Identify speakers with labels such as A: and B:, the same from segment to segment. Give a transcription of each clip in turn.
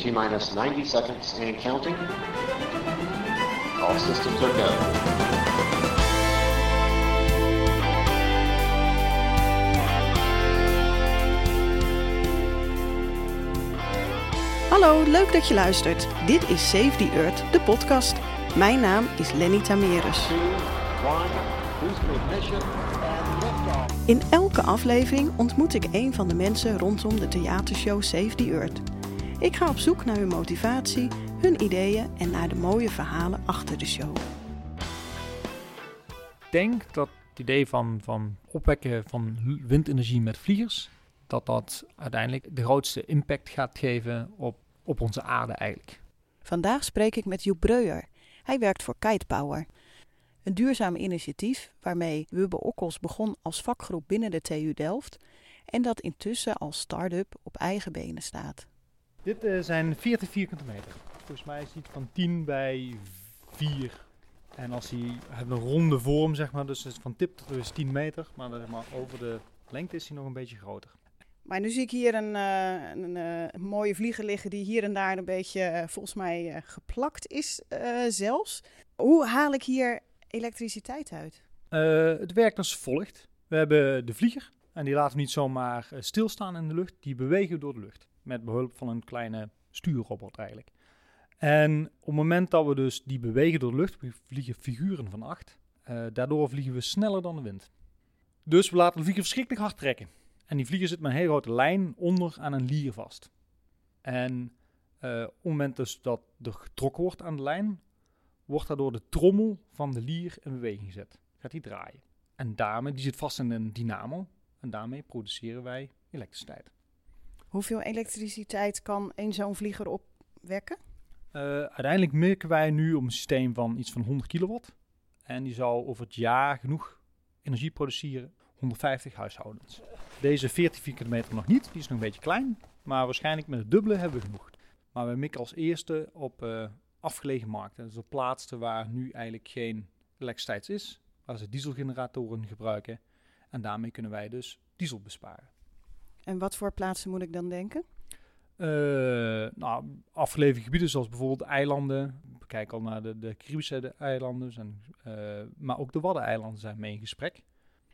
A: T minus 90 seconds and counting. All systems are go.
B: Hallo, leuk dat je luistert. Dit is Save the Earth, de podcast. Mijn naam is Lenny Tamerus. In elke aflevering ontmoet ik een van de mensen rondom de theatershow Save the Earth. Ik ga op zoek naar hun motivatie, hun ideeën en naar de mooie verhalen achter de show.
C: Ik denk dat het idee van, van opwekken van windenergie met vliegers, dat dat uiteindelijk de grootste impact gaat geven op, op onze aarde eigenlijk.
B: Vandaag spreek ik met Joep Breuer. Hij werkt voor Kite Power. Een duurzaam initiatief waarmee Wubbe Okkels begon als vakgroep binnen de TU Delft en dat intussen als start-up op eigen benen staat.
C: Dit eh, zijn 40 vierkante meter. Volgens mij is die van 10 bij 4. En als hij heeft een ronde vorm, zeg maar, dus het van tip tot is 10 meter, maar, zeg maar over de lengte is hij nog een beetje groter.
B: Maar nu zie ik hier een, eh, een, eh, een mooie vlieger liggen die hier en daar een beetje volgens mij geplakt is zelfs. Hoe haal ik hier elektriciteit uit?
C: Het werkt als volgt. We hebben de vlieger en die laten we niet zomaar stilstaan in de lucht. Die bewegen door de lucht met behulp van een kleine stuurrobot eigenlijk. En op het moment dat we dus die bewegen door de lucht, vliegen figuren van acht, eh, daardoor vliegen we sneller dan de wind. Dus we laten de vlieger verschrikkelijk hard trekken. En die vlieger zit met een hele grote lijn onder aan een lier vast. En eh, op het moment dus dat er getrokken wordt aan de lijn, wordt daardoor de trommel van de lier in beweging gezet. Gaat die draaien. En daarmee, die zit vast in een dynamo. En daarmee produceren wij elektriciteit.
B: Hoeveel elektriciteit kan een zo'n vlieger opwekken?
C: Eh, uiteindelijk merken wij nu op een systeem van iets van 100 kilowatt. En die zou over het jaar genoeg energie produceren. 150 huishoudens. Deze 40 vierkante meter nog niet. Die is nog een beetje klein. Maar waarschijnlijk met het dubbele hebben we genoeg. Maar we mikken als eerste op eh, afgelegen markten. Dus op plaatsen waar nu eigenlijk geen elektriciteit is. Waar ze dieselgeneratoren gebruiken. En daarmee kunnen wij dus diesel besparen.
B: En wat voor plaatsen moet ik dan denken?
C: Eh, nou, afgelegen gebieden zoals bijvoorbeeld eilanden. We kijken al naar de, de Caribische eilanden. En, eh, maar ook de Waddeneilanden zijn mee in gesprek.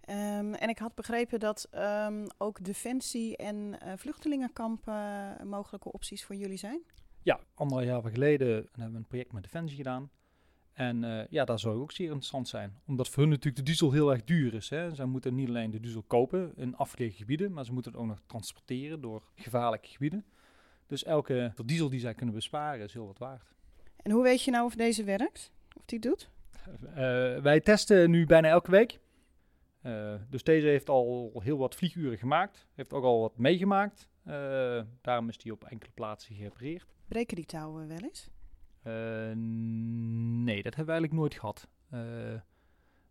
B: Ehm, en ik had begrepen dat ehm, ook defensie en eh, vluchtelingenkampen mogelijke opties voor jullie zijn.
C: Ja, anderhalf jaar geleden hebben we een project met Defensie gedaan. En eh, ja, dat zou ook zeer interessant zijn. Omdat voor hun natuurlijk de diesel heel erg duur is. Hè. Zij moeten niet alleen de diesel kopen in afgelegen gebieden, maar ze moeten het ook nog transporteren door gevaarlijke gebieden. Dus elke diesel die zij kunnen besparen is heel wat waard.
B: En hoe weet je nou of deze werkt? Of die doet?
C: Eh, wij testen nu bijna elke week. Eh, dus deze heeft al heel wat vlieguren gemaakt. Heeft ook al wat meegemaakt. Daarom is die op enkele plaatsen gerepareerd.
B: Breken die touwen wel eens?
C: Eh, nee, dat hebben we eigenlijk nooit gehad. Eh,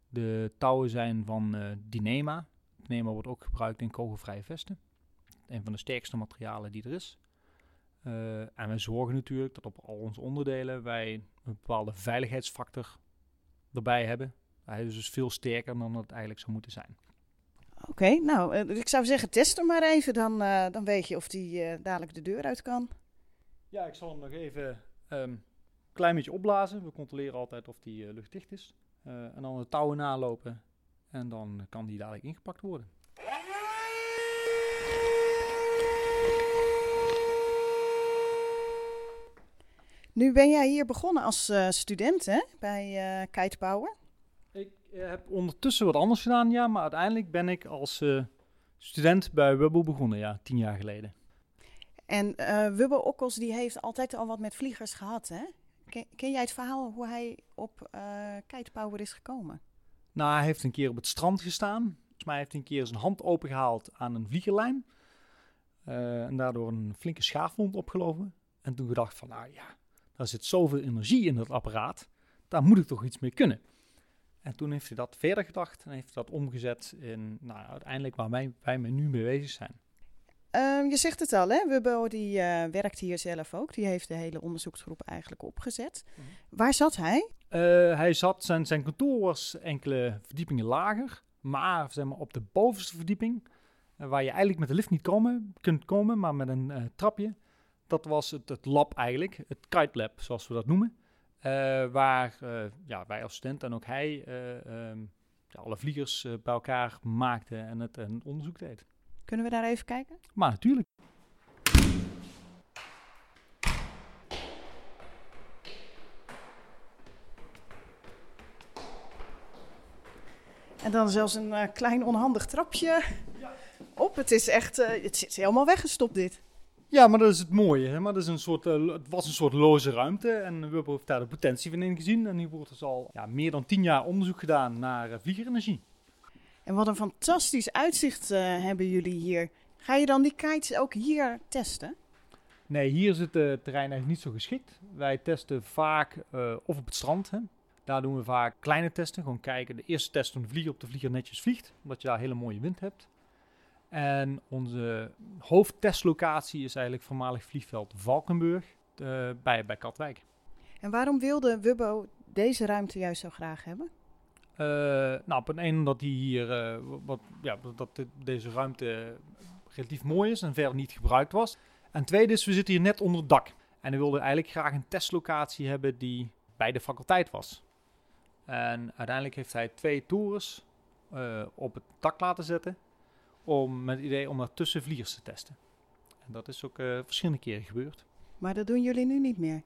C: de touwen zijn van eh, Dynema. Dynema wordt ook gebruikt in kogelvrije vesten. Een van de sterkste materialen die er is. Eh, en wij zorgen natuurlijk dat op al onze onderdelen wij een bepaalde veiligheidsfactor erbij hebben. Hij is dus veel sterker dan het eigenlijk zou moeten zijn.
B: Oké, nou, ik zou zeggen test hem maar even. Dan, eh, dan weet je of die eh, dadelijk de deur uit kan.
C: Ja, ik zal hem nog even een klein beetje opblazen. We controleren altijd of die eh, luchtdicht is. Eh, en dan de touwen nalopen. En dan kan die dadelijk ingepakt worden.
B: Nu ben jij hier begonnen als eh, student hè, bij eh Kite Power.
C: Ik heb ondertussen wat anders gedaan, ja. Maar uiteindelijk ben ik als student bij Wubble begonnen, ja. Tien jaar geleden.
B: En Wubbe Okkels die heeft altijd al wat met vliegers gehad. Hè? Ken, jij het verhaal hoe hij op Power is gekomen?
C: Nou, hij heeft een keer op het strand gestaan. Volgens mij heeft hij een keer zijn hand opengehaald aan een vliegerlijn. Eh, en daardoor een flinke schaafwond opgelopen. En toen gedacht van, nou ja, daar zit zoveel energie in dat apparaat. Daar moet ik toch iets mee kunnen. En toen heeft hij dat verder gedacht en heeft dat omgezet in, nou, uiteindelijk waar wij, wij nu mee bezig zijn.
B: Ehm, je zegt het al, hè? Wubbo die eh, werkt hier zelf ook. Die heeft de hele onderzoeksgroep eigenlijk opgezet.
C: Mhm.
B: Waar zat hij?
C: Eh, hij zat, zijn, zijn kantoor was enkele verdiepingen lager, maar zeg maar, op de bovenste verdieping, eh, waar je eigenlijk met de lift niet komen, kunt komen, maar met een trapje, Dat was het, het lab eigenlijk, het Kite Lab zoals we dat noemen. Waar ja, wij als student en ook hij eh, ehm, ja, alle vliegers bij elkaar maakte en het een onderzoek deed.
B: Kunnen we daar even kijken?
C: Maar natuurlijk.
B: En dan zelfs een eh, klein onhandig trapje op. Het is echt, eh, het zit helemaal weggestopt dit.
C: Ja, maar dat is het mooie. Hè? Maar dat is een soort, eh, het was een soort loze ruimte en Wubbo heeft daar de potentie van ingezien. En hier wordt dus al ja, meer dan tien jaar onderzoek gedaan naar vliegerenergie.
B: En wat een fantastisch uitzicht eh, hebben jullie hier. Ga je dan die kites ook hier testen?
C: Nee, hier is het eh, terrein eigenlijk niet zo geschikt. Wij testen vaak eh, of op het strand. Hè. Daar doen we vaak kleine testen. Gewoon kijken. De eerste test toen de vlieger op de vlieger netjes vliegt. Omdat je daar hele mooie wind hebt. En onze hoofdtestlocatie is eigenlijk voormalig vliegveld Valkenburg bij, bij Katwijk.
B: En waarom wilde Wubbo deze ruimte juist zo graag hebben?
C: Eh, nou, op een een omdat die hier, eh, wat, ja, dat deze ruimte relatief mooi is en verder niet gebruikt was. En tweede is, we zitten hier net onder het dak. En we wilden eigenlijk graag een testlocatie hebben die bij de faculteit was. En uiteindelijk heeft hij twee torens eh, op het dak laten zetten. Om, met het idee om daartussen vliegers te testen. En dat is ook verschillende keren gebeurd.
B: Maar dat doen jullie nu niet meer.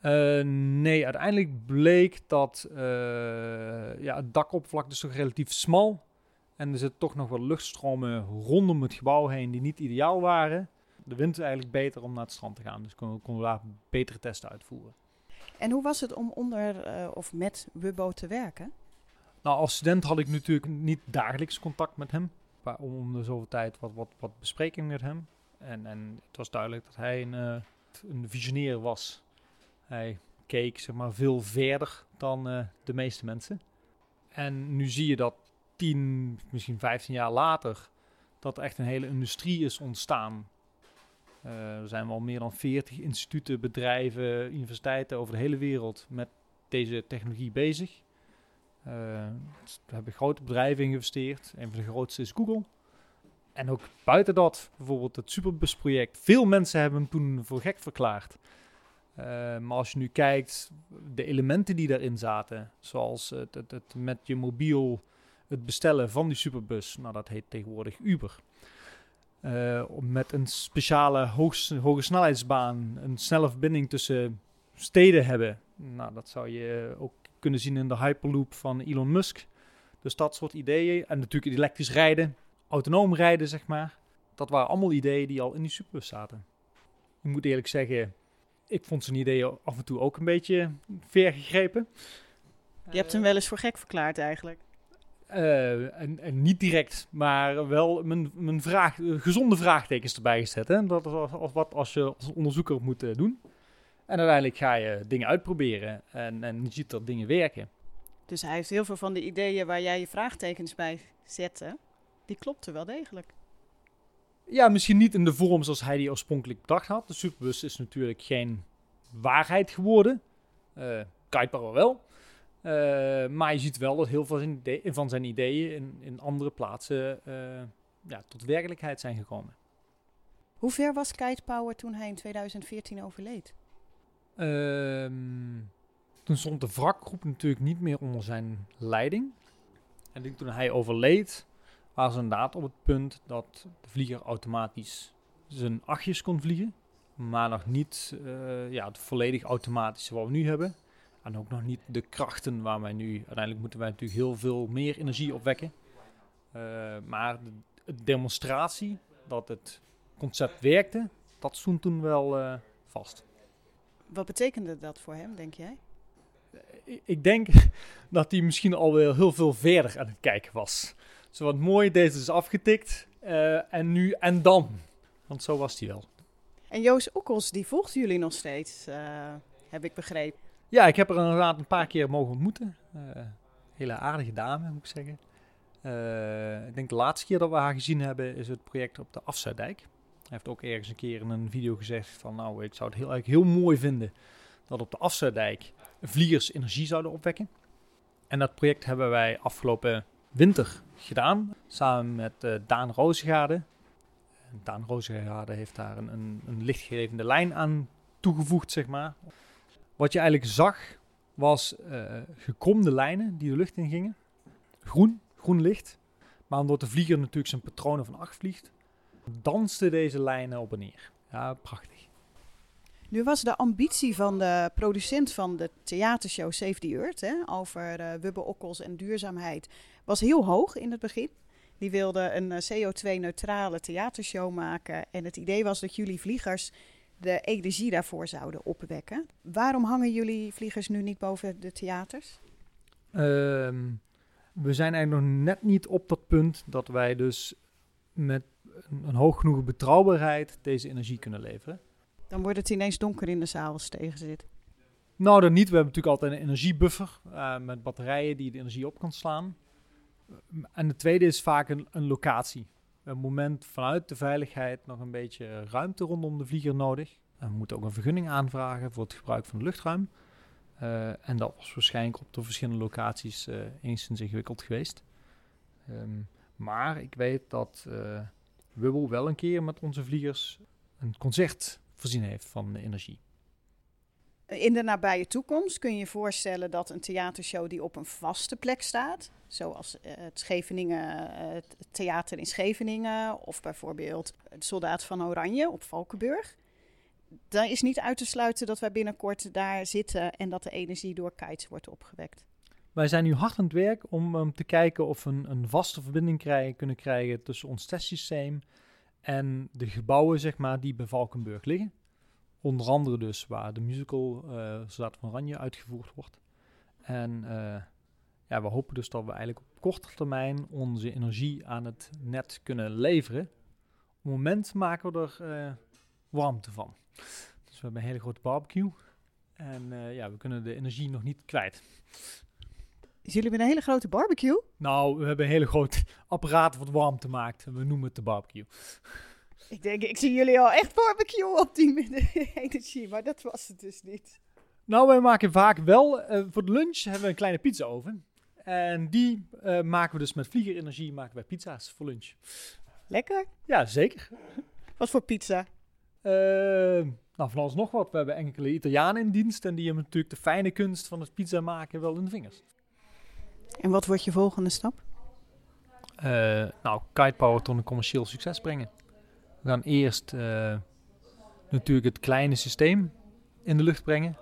C: Eh, nee, uiteindelijk bleek dat eh, ja, het dakoppervlak is toch relatief smal. En er zitten toch nog wel luchtstromen rondom het gebouw heen die niet ideaal waren. De wind is eigenlijk beter om naar het strand te gaan. Dus konden, konden we daar betere testen uitvoeren.
B: En hoe was het om onder eh, of met Wubbo te werken?
C: Nou, als student had ik natuurlijk niet dagelijks contact met hem. Maar om, de zoveel tijd wat, wat, wat bespreking met hem. En, en het was duidelijk dat hij een, een visionair was. Hij keek zeg maar veel verder dan eh, de meeste mensen. En nu zie je dat 10, misschien 15 jaar later, dat echt een hele industrie is ontstaan. Eh, er zijn wel meer dan 40 instituten, bedrijven, universiteiten over de hele wereld met deze technologie bezig. Eh, er hebben grote bedrijven geïnvesteerd. Een van de grootste is Google. En ook buiten dat, bijvoorbeeld het Superbus-project. Veel mensen hebben hem toen voor gek verklaard. Eh, maar als je nu kijkt, de elementen die daarin zaten, zoals het, het, met je mobiel het bestellen van die Superbus, nou dat heet tegenwoordig Uber. Eh, met een speciale hoge snelheidsbaan een snelle verbinding tussen steden hebben. Nou, dat zou je ook kunnen zien in de Hyperloop van Elon Musk. Dus dat soort ideeën. En natuurlijk elektrisch rijden, autonoom rijden, zeg maar. Dat waren allemaal ideeën die al in die superbus zaten. Ik moet eerlijk zeggen, ik vond zijn ideeën af en toe ook een beetje ver gegrepen.
B: Je hebt hem wel eens voor gek verklaard eigenlijk.
C: Eh, en, en niet direct, maar wel mijn, mijn vraag, eh, gezonde vraagtekens erbij gezet. Hè? Dat is als, wat als je als onderzoeker moet eh, doen. En uiteindelijk ga je dingen uitproberen en, en je ziet dat dingen werken.
B: Dus hij heeft heel veel van de ideeën waar jij je vraagtekens bij zette. Die klopten wel degelijk.
C: Ja, misschien niet in de vorm zoals hij die oorspronkelijk bedacht had. De superbus is natuurlijk geen waarheid geworden. Kuiper wel. Eh, maar je ziet wel dat heel veel van zijn, ide- van zijn ideeën in, in andere plaatsen eh, ja, tot werkelijkheid zijn gekomen.
B: Hoe ver was Kite Power toen hij in 2014 overleed?
C: Ehm, toen stond de wrakgroep natuurlijk niet meer onder zijn leiding. En toen hij overleed, waren ze inderdaad op het punt dat de vlieger automatisch zijn achtjes kon vliegen. Maar nog niet eh, ja, het volledig automatische wat we nu hebben. En ook nog niet de krachten waar wij nu... Uiteindelijk moeten wij natuurlijk heel veel meer energie opwekken. Eh, maar de, de demonstratie dat het concept werkte, dat stond toen wel eh, vast.
B: Wat betekende dat voor hem, denk jij?
C: Ik- ik denk dat hij misschien alweer heel veel verder aan het kijken was. Zo wat mooi, deze is afgetikt. eh, en nu en dan. Want zo was hij wel.
B: En Joost Okkels, die volgt jullie nog steeds, eh, heb ik begrepen.
C: Ja, ik heb er inderdaad een paar keer mogen ontmoeten. Eh, hele aardige dame, moet ik zeggen. Ik denk de laatste keer dat we haar gezien hebben is het project op de Afzuidijk. Hij heeft ook ergens een keer in een video gezegd van nou, ik zou het heel, eigenlijk heel mooi vinden dat op de Afzuidijk vliegers energie zouden opwekken. En dat project hebben wij afgelopen winter gedaan, samen met eh, Daan Roosgaarde. Daan Rozengaarde heeft daar een, een, een lichtgevende lijn aan toegevoegd, zeg maar. Wat je eigenlijk zag, was uh, gekromde lijnen die de lucht in gingen. Groen, groen licht. Maar omdat de vlieger natuurlijk zijn patronen van acht vliegt, dansten deze lijnen op en neer. Ja, prachtig.
B: Nu was de ambitie van de producent van de theatershow Save the Earth hè, over uh, Wubbe Okkels en duurzaamheid was heel hoog in het begin. Die wilde een eh, CO2-neutrale theatershow maken. En het idee was dat jullie vliegers de energie daarvoor zouden opwekken. Waarom hangen jullie vliegers nu niet boven de theaters?
C: Ehm, we zijn eigenlijk nog net niet op dat punt dat wij dus met een, hoog genoeg betrouwbaarheid deze energie kunnen leveren.
B: Dan wordt het ineens donker in de zaal als het tegen zit.
C: Nou, dan niet. We hebben natuurlijk altijd een energiebuffer uh, met batterijen die de energie op kan slaan. En de tweede is vaak een, een locatie. Een moment vanuit de veiligheid nog een beetje ruimte rondom de vlieger nodig. En we moeten ook een vergunning aanvragen voor het gebruik van het luchtruim. Uh, en dat was waarschijnlijk op de verschillende locaties uh, enigszins ingewikkeld geweest. Um, maar ik weet dat uh, Wubbel wel een keer met onze vliegers een concert voorzien heeft van energie.
B: In de nabije toekomst kun je je voorstellen dat een theatershow die op een vaste plek staat, zoals uh, het, Scheveningen, uh, het theater in Scheveningen of bijvoorbeeld het Soldaat van Oranje op Valkenburg, dan is niet uit te sluiten dat wij binnenkort daar zitten en dat de energie door kites wordt opgewekt.
C: Wij zijn nu hard aan het werk om um, te kijken of we een, een vaste verbinding krijgen, kunnen krijgen tussen ons testsysteem en de gebouwen zeg maar, die bij Valkenburg liggen. Onder andere dus waar de musical uh, Soldaat van Oranje uitgevoerd wordt. En uh, ja, we hopen dus dat we eigenlijk op korte termijn onze energie aan het net kunnen leveren. Op het moment maken we er uh, warmte van. Dus we hebben een hele grote barbecue. En ja, we kunnen de energie nog niet kwijt.
B: Dus jullie hebben een hele grote barbecue?
C: Nou, we hebben een hele groot apparaat wat warmte maakt. We noemen het de barbecue.
B: Ik denk, ik zie jullie al echt barbecue op die energie, maar dat was het dus niet.
C: Nou, wij maken vaak wel, uh, voor de lunch hebben we een kleine pizza oven. En die uh, maken we dus met vliegerenergie, maken wij pizza's voor lunch.
B: Lekker?
C: Ja, zeker.
B: Wat voor pizza?
C: Uh, nou, van alles nog wat. We hebben enkele Italianen in dienst en die hebben natuurlijk de fijne kunst van het pizza maken wel in de vingers.
B: En wat wordt je volgende stap?
C: nou, Kite Power tot een commercieel succes brengen. We gaan eerst uh, natuurlijk het kleine systeem in de lucht brengen.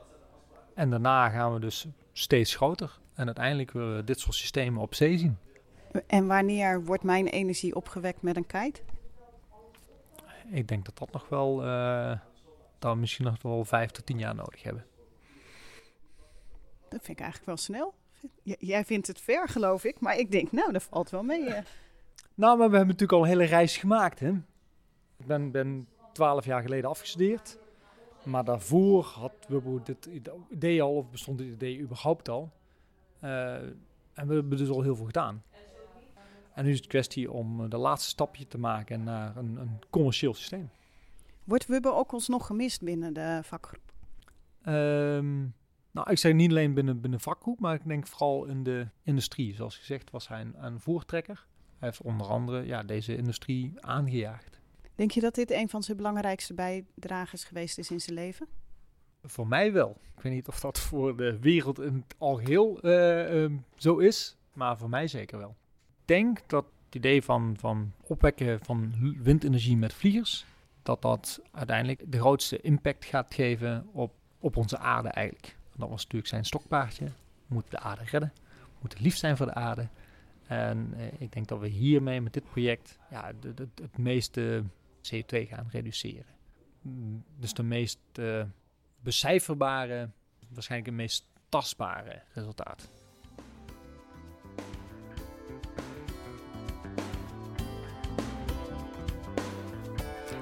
C: En daarna gaan we dus steeds groter. En uiteindelijk willen we dit soort systemen op zee zien.
B: En wanneer wordt mijn energie opgewekt met een kite?
C: Ik denk dat dat nog wel, uh, dat we misschien nog wel vijf tot tien jaar nodig hebben.
B: Dat vind ik eigenlijk wel snel. J jij vindt het ver, geloof ik. Maar ik denk, nou, dat valt wel mee. Uh.
C: Nou, maar we hebben natuurlijk al een hele reis gemaakt. Hè? Ik ben, ben 12 jaar geleden afgestudeerd. Maar daarvoor had we dit idee al, of bestond dit idee überhaupt al. Uh, en we hebben dus al heel veel gedaan. En nu is het kwestie om eh, de laatste stapje te maken naar een, een commercieel systeem.
B: Wordt Wubbe ook ons nog gemist binnen de vakgroep?
C: Um, nou, ik zeg niet alleen binnen, binnen vakgroep, maar ik denk vooral in de industrie. Zoals gezegd was hij een, een voortrekker. Hij heeft onder andere ja, deze industrie aangejaagd.
B: Denk je dat dit een van zijn belangrijkste bijdragers geweest is in zijn leven?
C: Voor mij wel. Ik weet niet of dat voor de wereld in het algeheel uh, um, zo is, maar voor mij zeker wel. Ik denk dat het idee van, van opwekken van windenergie met vliegers, dat dat uiteindelijk de grootste impact gaat geven op, op onze aarde eigenlijk. Dat was natuurlijk zijn stokpaardje. We moeten de aarde redden. We moeten lief zijn voor de aarde. En eh, ik denk dat we hiermee met dit project ja, het meeste CO2 gaan reduceren. Mm, dus de meest uh, becijferbare, waarschijnlijk het meest tastbare resultaat.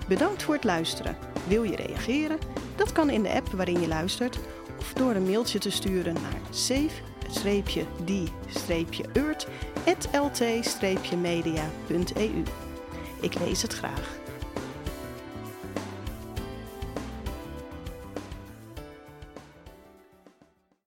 B: Bedankt voor het luisteren. Wil je reageren? Dat kan in de app waarin je luistert of door een mailtje te sturen naar save-die-earth.lt-media.eu. Ik lees het graag.